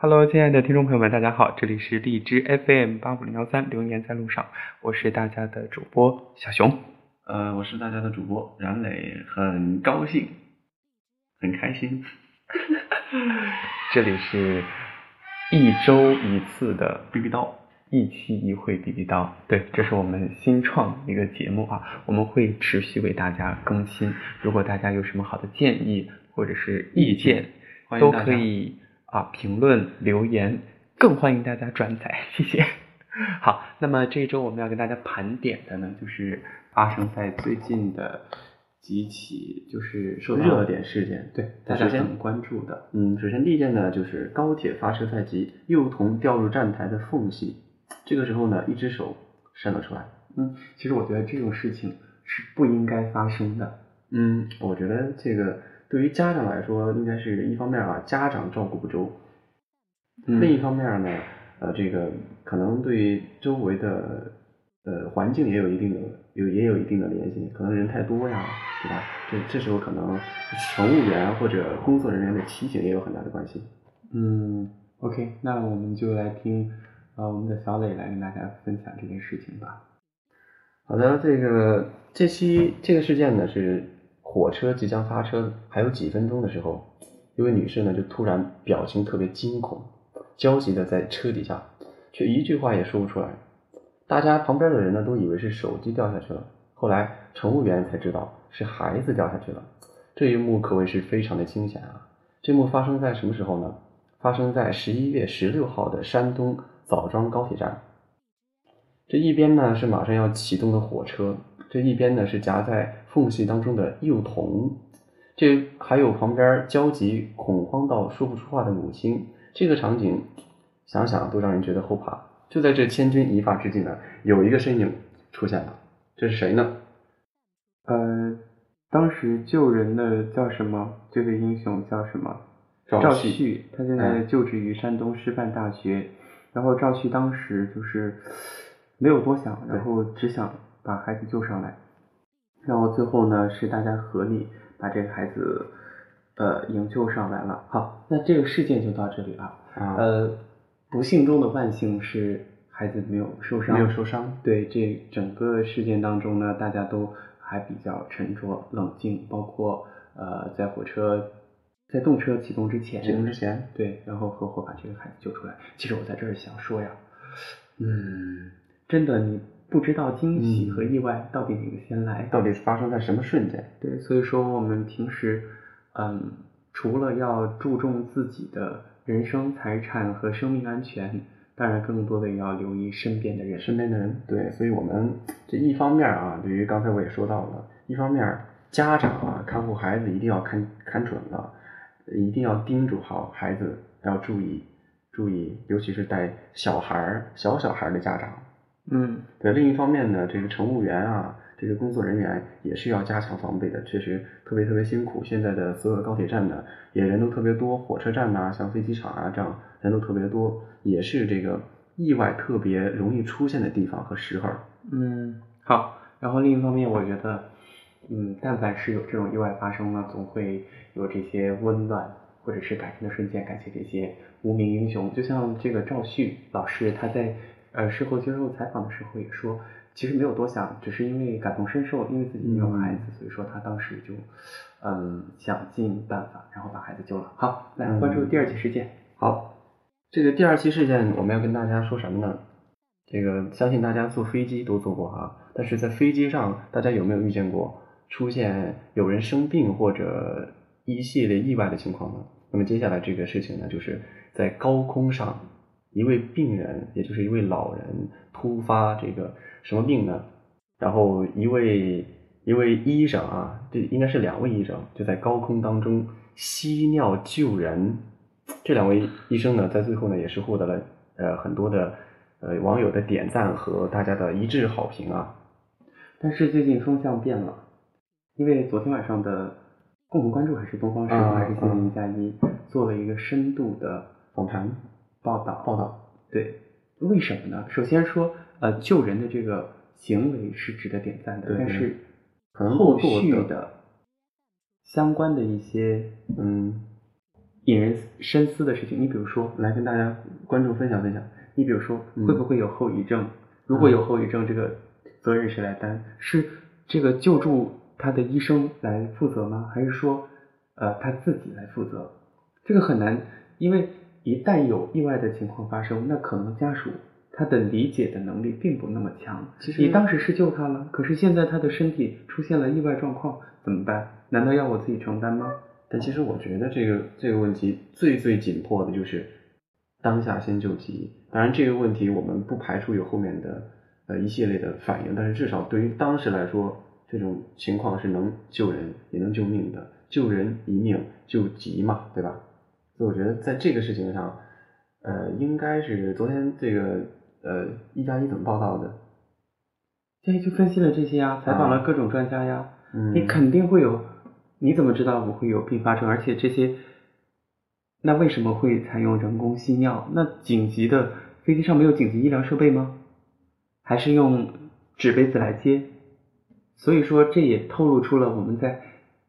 Hello，亲爱的听众朋友们，大家好，这里是荔枝 FM 八五零幺三，流年在路上，我是大家的主播小熊。呃，我是大家的主播冉磊，很高兴，很开心。这里是一周一次的逼逼叨，一期一会逼逼叨。对，这是我们新创一个节目啊，我们会持续为大家更新。如果大家有什么好的建议或者是意见，都可以啊评论留言，更欢迎大家转载，谢谢。好，那么这一周我们要跟大家盘点的呢，就是发生在最近的几起就是受热点事件，对大家很关注的。嗯，首先第一件呢，就是高铁发车在即，幼童掉入站台的缝隙，这个时候呢，一只手伸了出来。嗯，其实我觉得这种事情是不应该发生的。嗯，我觉得这个对于家长来说，应该是一方面啊，家长照顾不周；另一方面呢。呃，这个可能对周围的呃环境也有一定的有也有一定的联系，可能人太多呀，对吧？这这时候可能乘务员或者工作人员的提醒也有很大的关系。嗯，OK，那我们就来听呃我们的小磊来跟大家分享这件事情吧。好的，这个这期这个事件呢是火车即将发车还有几分钟的时候，一位女士呢就突然表情特别惊恐。焦急的在车底下，却一句话也说不出来。大家旁边的人呢，都以为是手机掉下去了。后来乘务员才知道是孩子掉下去了。这一幕可谓是非常的惊险啊！这幕发生在什么时候呢？发生在十一月十六号的山东枣庄高铁站。这一边呢是马上要启动的火车，这一边呢是夹在缝隙当中的幼童，这还有旁边焦急恐慌到说不出话的母亲。这个场景，想想都让人觉得后怕。就在这千钧一发之际呢，有一个身影出现了，这是谁呢？呃，当时救人的叫什么？这位英雄叫什么？赵旭，他现在就职于山东师范大学。然后赵旭当时就是没有多想，然后只想把孩子救上来。然后最后呢，是大家合力把这个孩子。呃，营救上来了。好，那这个事件就到这里了。呃，不幸中的万幸是孩子没有受伤，没有受伤。对，这整个事件当中呢，大家都还比较沉着冷静，包括呃，在火车在动车启动之前，启动之前，对，然后合伙把这个孩子救出来。其实我在这儿想说呀，嗯，真的你不知道惊喜和意外到底哪个先来，到底是发生在什么瞬间？对，所以说我们平时。嗯，除了要注重自己的人身财产和生命安全，当然更多的也要留意身边的人。身边的人，对，所以我们这一方面啊，对于刚才我也说到了，一方面家长啊看护孩子一定要看看准了，一定要叮嘱好孩子要注意注意，尤其是带小孩儿小小孩儿的家长。嗯，对，另一方面呢，这个乘务员啊。这个工作人员也是要加强防备的，确实特别特别辛苦。现在的所有的高铁站呢，也人都特别多，火车站呐，像飞机场啊这样人都特别多，也是这个意外特别容易出现的地方和时候。嗯，好。然后另一方面，我觉得，嗯，但凡是有这种意外发生呢，总会有这些温暖或者是感人的瞬间。感谢这些无名英雄，就像这个赵旭老师，他在呃事后接受采访的时候也说。其实没有多想，只是因为感同身受，因为自己没有孩子，所以说他当时就，嗯，想尽办法，然后把孩子救了。好，来关注第二起事件。好，这个第二期事件我们要跟大家说什么呢？这个相信大家坐飞机都坐过啊，但是在飞机上，大家有没有遇见过出现有人生病或者一系列意外的情况呢？那么接下来这个事情呢，就是在高空上。一位病人，也就是一位老人，突发这个什么病呢？然后一位一位医生啊，这应该是两位医生，就在高空当中吸尿救人。这两位医生呢，在最后呢，也是获得了呃很多的呃网友的点赞和大家的一致好评啊。但是最近风向变了，因为昨天晚上的共同关注还是东方时报还是新闻一加一做了一个深度的访谈。报道报道，对，为什么呢？首先说，呃，救人的这个行为是值得点赞的，但是后续的相关的一些嗯引人深思的事情。你比如说，来跟大家观众分享分享。你比如说，会不会有后遗症？如果有后遗症，这个责任谁来担？是这个救助他的医生来负责吗？还是说，呃，他自己来负责？这个很难，因为一旦有意外的情况发生，那可能家属他的理解的能力并不那么强。其实你当时是救他了，可是现在他的身体出现了意外状况，怎么办？难道要我自己承担吗？但其实我觉得这个这个问题最最紧迫的就是当下先救急。当然这个问题我们不排除有后面的呃一系列的反应，但是至少对于当时来说，这种情况是能救人也能救命的，救人一命救急嘛，对吧？所以我觉得在这个事情上，呃，应该是昨天这个呃一加一怎么报道的？加一就分析了这些呀，采访了各种专家呀，嗯，你肯定会有。你怎么知道我会有并发症？而且这些，那为什么会采用人工吸尿？那紧急的飞机上没有紧急医疗设备吗？还是用纸杯子来接？所以说，这也透露出了我们在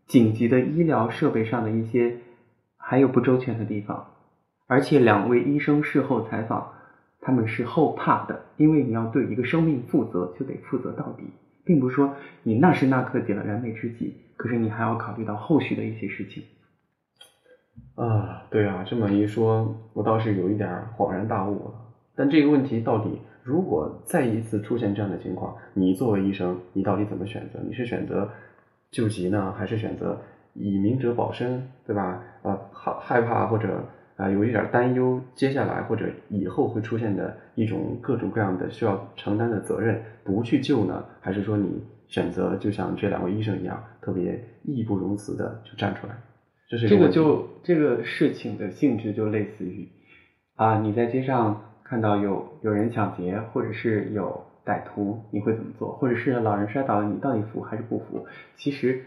紧急的医疗设备上的一些还有不周全的地方。而且两位医生事后采访，他们是后怕的，因为你要对一个生命负责，就得负责到底。并不是说你那时那刻解了燃眉之急，可是你还要考虑到后续的一些事情。啊，对啊，这么一说，我倒是有一点恍然大悟了。但这个问题到底，如果再一次出现这样的情况，你作为医生，你到底怎么选择？你是选择救急呢，还是选择以明哲保身，对吧？呃，害害怕或者。啊，有一点担忧，接下来或者以后会出现的一种各种各样的需要承担的责任，不去救呢？还是说你选择就像这两位医生一样，特别义不容辞的就站出来？这是这个就这个事情的性质就类似于啊，你在街上看到有有人抢劫，或者是有歹徒，你会怎么做？或者是老人摔倒了，你到底扶还是不扶？其实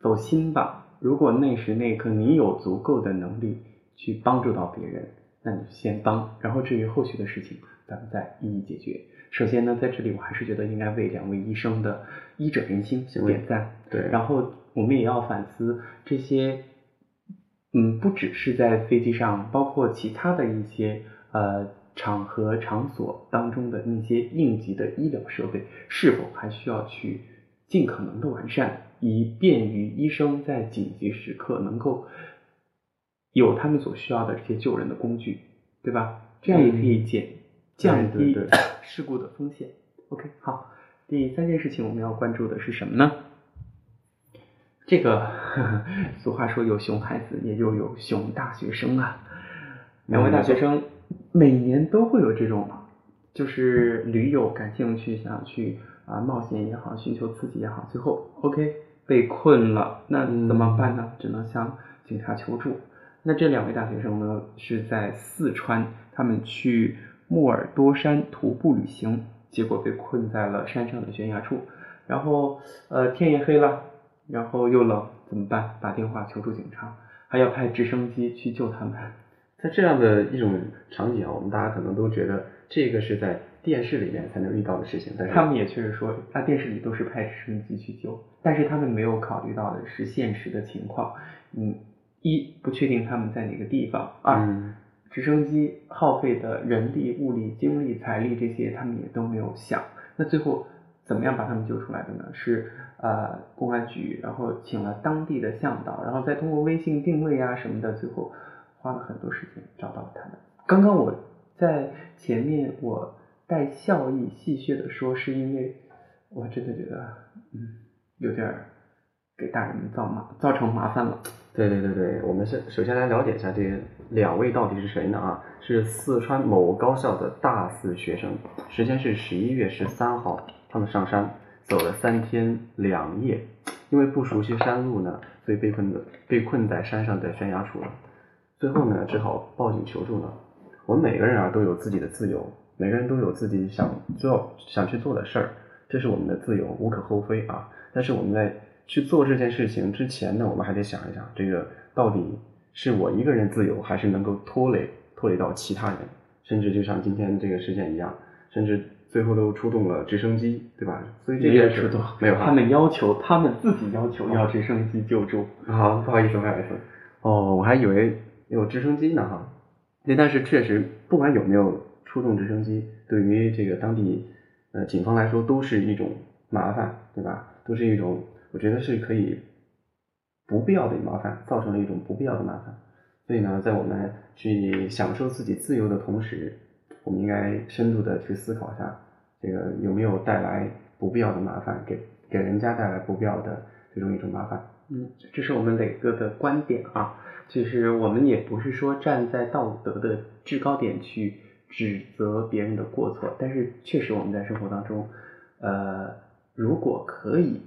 走心吧，如果那时那刻你有足够的能力。去帮助到别人，那你先帮，然后至于后续的事情，咱们再一一解决。首先呢，在这里我还是觉得应该为两位医生的医者仁心点赞。对，然后我们也要反思这些，嗯，不只是在飞机上，包括其他的一些呃场合场所当中的那些应急的医疗设备，是否还需要去尽可能的完善，以便于医生在紧急时刻能够。有他们所需要的这些救人的工具，对吧？这样也可以减降低 事故的风险。OK，好，第三件事情我们要关注的是什么呢？这个 俗话说有熊孩子，也就有熊大学生啊。两位大学生每年都会有这种，就是驴友感兴趣，想去啊冒险也好，寻求刺激也好，最后 OK 被困了，那怎么办呢？只能向警察求助。那这两位大学生呢，是在四川，他们去木尔多山徒步旅行，结果被困在了山上的悬崖处，然后呃天也黑了，然后又冷，怎么办？打电话求助警察，还要派直升机去救他们。在这样的一种场景啊，我们大家可能都觉得这个是在电视里面才能遇到的事情，但是他们也确实说，啊电视里都是派直升机去救，但是他们没有考虑到的是现实的情况，嗯。一不确定他们在哪个地方，二直升机耗费的人力、物力、精力、财力这些他们也都没有想。那最后怎么样把他们救出来的呢？是呃公安局，然后请了当地的向导，然后再通过微信定位啊什么的，最后花了很多时间找到了他们。刚刚我在前面我带笑意戏谑的说，是因为我真的觉得嗯有点给大人们造麻造成麻烦了。对对对对，我们先首先来了解一下这两位到底是谁呢？啊，是四川某高校的大四学生，时间是十一月十三号，他们上山走了三天两夜，因为不熟悉山路呢，所以被困的被困在山上的悬崖处了。最后呢，只好报警求助了。我们每个人啊都有自己的自由，每个人都有自己想做想去做的事儿，这是我们的自由，无可厚非啊。但是我们在去做这件事情之前呢，我们还得想一想，这个到底是我一个人自由，还是能够拖累拖累到其他人，甚至就像今天这个事件一样，甚至最后都出动了直升机，对吧？所以这件事没有他们要求，他们自己要求要直升机救助。好，不好意思，不好意思。哦，我还以为有直升机呢哈。那但是确实，不管有没有出动直升机，对于这个当地呃警方来说都是一种麻烦，对吧？都是一种，我觉得是可以不必要的麻烦，造成了一种不必要的麻烦。所以呢，在我们去享受自己自由的同时，我们应该深度的去思考一下，这个有没有带来不必要的麻烦，给给人家带来不必要的这种一种麻烦。嗯，这是我们磊哥的观点啊。其实我们也不是说站在道德的制高点去指责别人的过错，但是确实我们在生活当中，呃，如果可以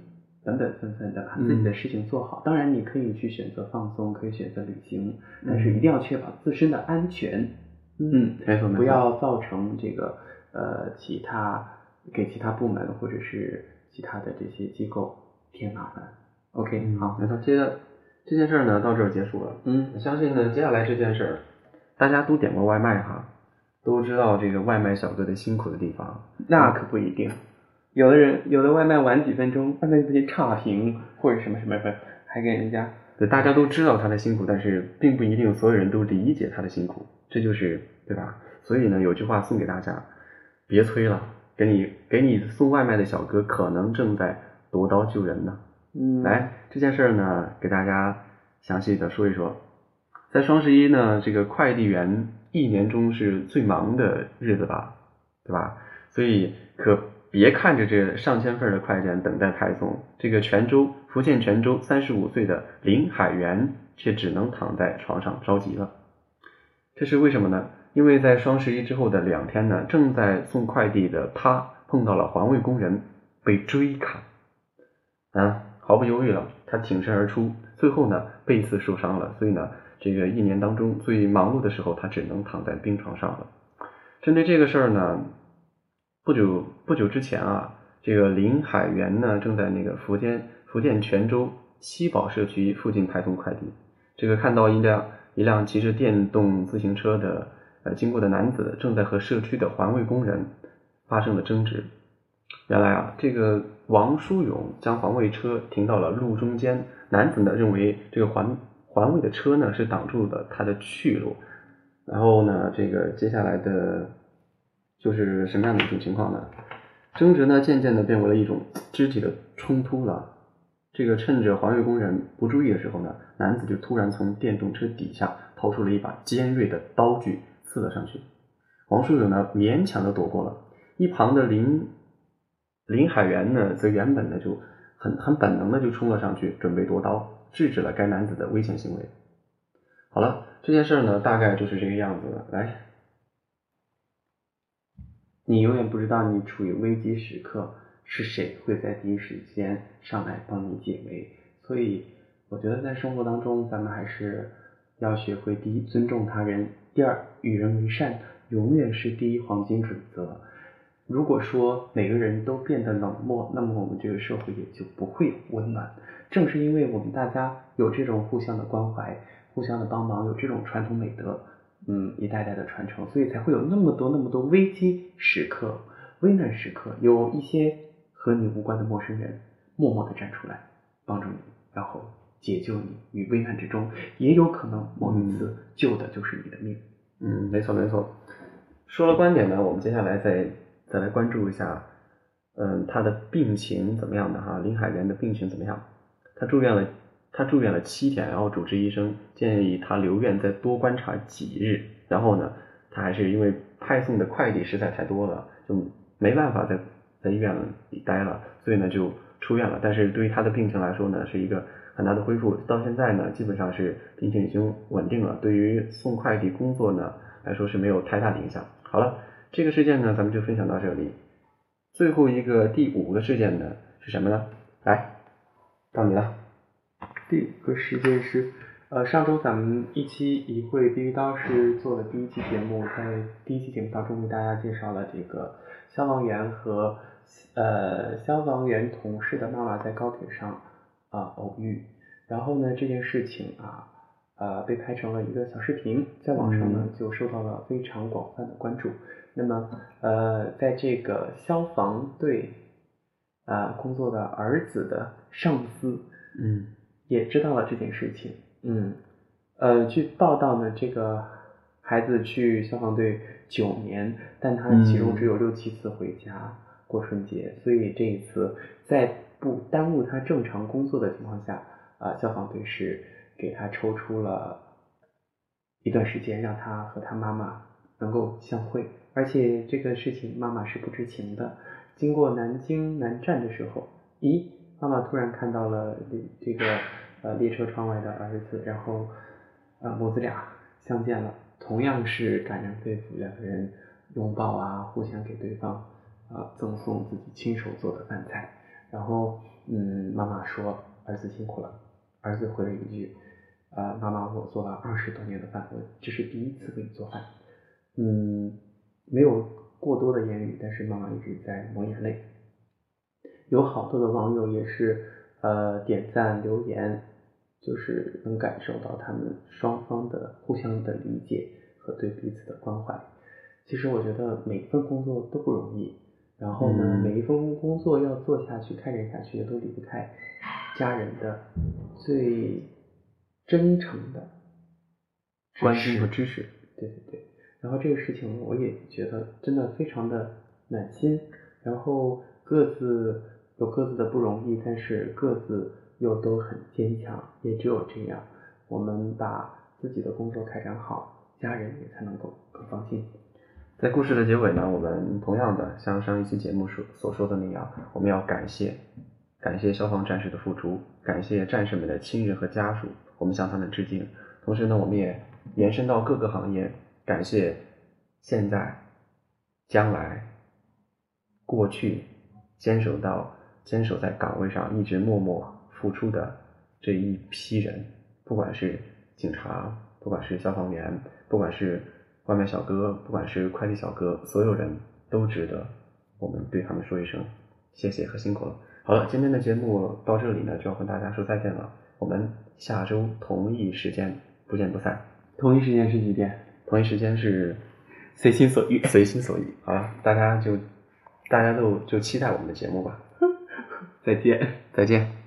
本本分分的把自己的事情做好，当然你可以去选择放松，可以选择旅行，但是一定要确保自身的安全。嗯，没错，不要造成这个呃其他给其他部门或者是其他的这些机构添麻烦。OK，好，没错，接着这件事儿呢到这儿结束了。嗯，我相信呢接下来这件事儿大家都点过外卖哈，都知道这个外卖小哥的辛苦的地方。那可不一定，有的人有的外卖晚几分钟，外卖直接差评或者什么什么什么，还给人家。对，大家都知道他的辛苦，但是并不一定所有人都理解他的辛苦，这就是对吧？所以呢，有句话送给大家，别催了，给你给你送外卖的小哥可能正在夺刀救人呢。嗯，来这件事儿呢，给大家详细的说一说。在双十一呢，这个快递员一年中是最忙的日子吧，对吧？所以可别看着这上千份的快件等待派送，这个泉州福建泉州三十五岁的林海源却只能躺在床上着急了。这是为什么呢？因为在双十一之后的两天呢，正在送快递的他碰到了环卫工人被追砍，啊。毫不犹豫了，他挺身而出，最后呢背刺受伤了，所以呢这个一年当中最忙碌的时候，他只能躺在病床上了。针对这个事儿呢，不久不久之前啊，这个林海源呢正在那个福建福建泉州七宝社区附近派送快递，这个看到一辆一辆骑着电动自行车的呃经过的男子正在和社区的环卫工人发生了争执。原来啊，这个王书勇将环卫车停到了路中间，男子呢认为这个环环卫的车呢是挡住了他的去路，然后呢，这个接下来的就是什么样的一种情况呢？争执呢渐渐的变为了一种肢体的冲突了。这个趁着环卫工人不注意的时候呢，男子就突然从电动车底下掏出了一把尖锐的刀具刺了上去，王书勇呢勉强的躲过了，一旁的林。林海源呢，则原本呢就很很本能的就冲了上去，准备夺刀制止了该男子的危险行为。好了，这件事呢，大概就是这个样子了。来，你永远不知道你处于危机时刻是谁会在第一时间上来帮你解围，所以我觉得在生活当中，咱们还是要学会第一尊重他人，第二与人为善，永远是第一黄金准则。如果说每个人都变得冷漠，那么我们这个社会也就不会温暖。正是因为我们大家有这种互相的关怀、互相的帮忙，有这种传统美德，嗯，一代代的传承，所以才会有那么多那么多危机时刻、危难时刻，有一些和你无关的陌生人默默的站出来帮助你，然后解救你于危难之中，也有可能某一次救的就是你的命。嗯，没错没错。说了观点呢，我们接下来再。再来关注一下，嗯，他的病情怎么样的哈？林海源的病情怎么样？他住院了，他住院了七天，然后主治医生建议他留院再多观察几日。然后呢，他还是因为派送的快递实在太多了，就没办法在在医院里待了，所以呢就出院了。但是对于他的病情来说呢，是一个很大的恢复。到现在呢，基本上是病情已经稳定了。对于送快递工作呢来说是没有太大的影响。好了。这个事件呢，咱们就分享到这里。最后一个第五个事件呢是什么呢？来，到你了。第五个事件是，呃，上周咱们一期一会避孕刀是做了第一期节目，在第一期节目当中为大家介绍了这个消防员和呃消防员同事的妈妈在高铁上啊偶遇，然后呢这件事情啊呃被拍成了一个小视频，在网上呢就受到了非常广泛的关注。那么，呃，在这个消防队啊工作的儿子的上司，嗯，也知道了这件事情，嗯，呃，据报道呢，这个孩子去消防队九年，但他其中只有六七次回家过春节，所以这一次在不耽误他正常工作的情况下，啊，消防队是给他抽出了一段时间，让他和他妈妈能够相会，而且这个事情妈妈是不知情的。经过南京南站的时候，咦，妈妈突然看到了这个呃列车窗外的儿子，然后。啊，母子俩相见了，同样是感人肺腑，两个人拥抱啊，互相给对方啊赠送自己亲手做的饭菜。然后，嗯，妈妈说儿子辛苦了，儿子回了一句啊，妈妈，我做了二十多年的饭，我这是第一次给你做饭。嗯，没有过多的言语，但是妈妈一直在抹眼泪。有好多的网友也是呃点赞留言。就是能感受到他们双方的互相的理解和对彼此的关怀。其实我觉得每一份工作都不容易，然后呢，每一份工作要做下去、开展下去，都离不开家人的最真诚的关心和支持。对对对。然后这个事情我也觉得真的非常的暖心。然后各自有各自的不容易，但是各自。又都很坚强，也只有这样，我们把自己的工作开展好，家人也才能够更放心。在故事的结尾呢，我们同样的像上一期节目所所说的那样，我们要感谢感谢消防战士的付出，感谢战士们的亲人和家属，我们向他们致敬。同时呢，我们也延伸到各个行业，感谢现在、将来、过去坚守到坚守在岗位上，一直默默。付出的这一批人，不管是警察，不管是消防员，不管是外卖小哥，不管是快递小哥，所有人都值得我们对他们说一声谢谢和辛苦了。好了，今天的节目到这里呢，就要和大家说再见了。我们下周同一时间不见不散。同一时间是几点？同一时间是随心所欲，随心所欲。好了，大家就大家都就期待我们的节目吧。再见，再见。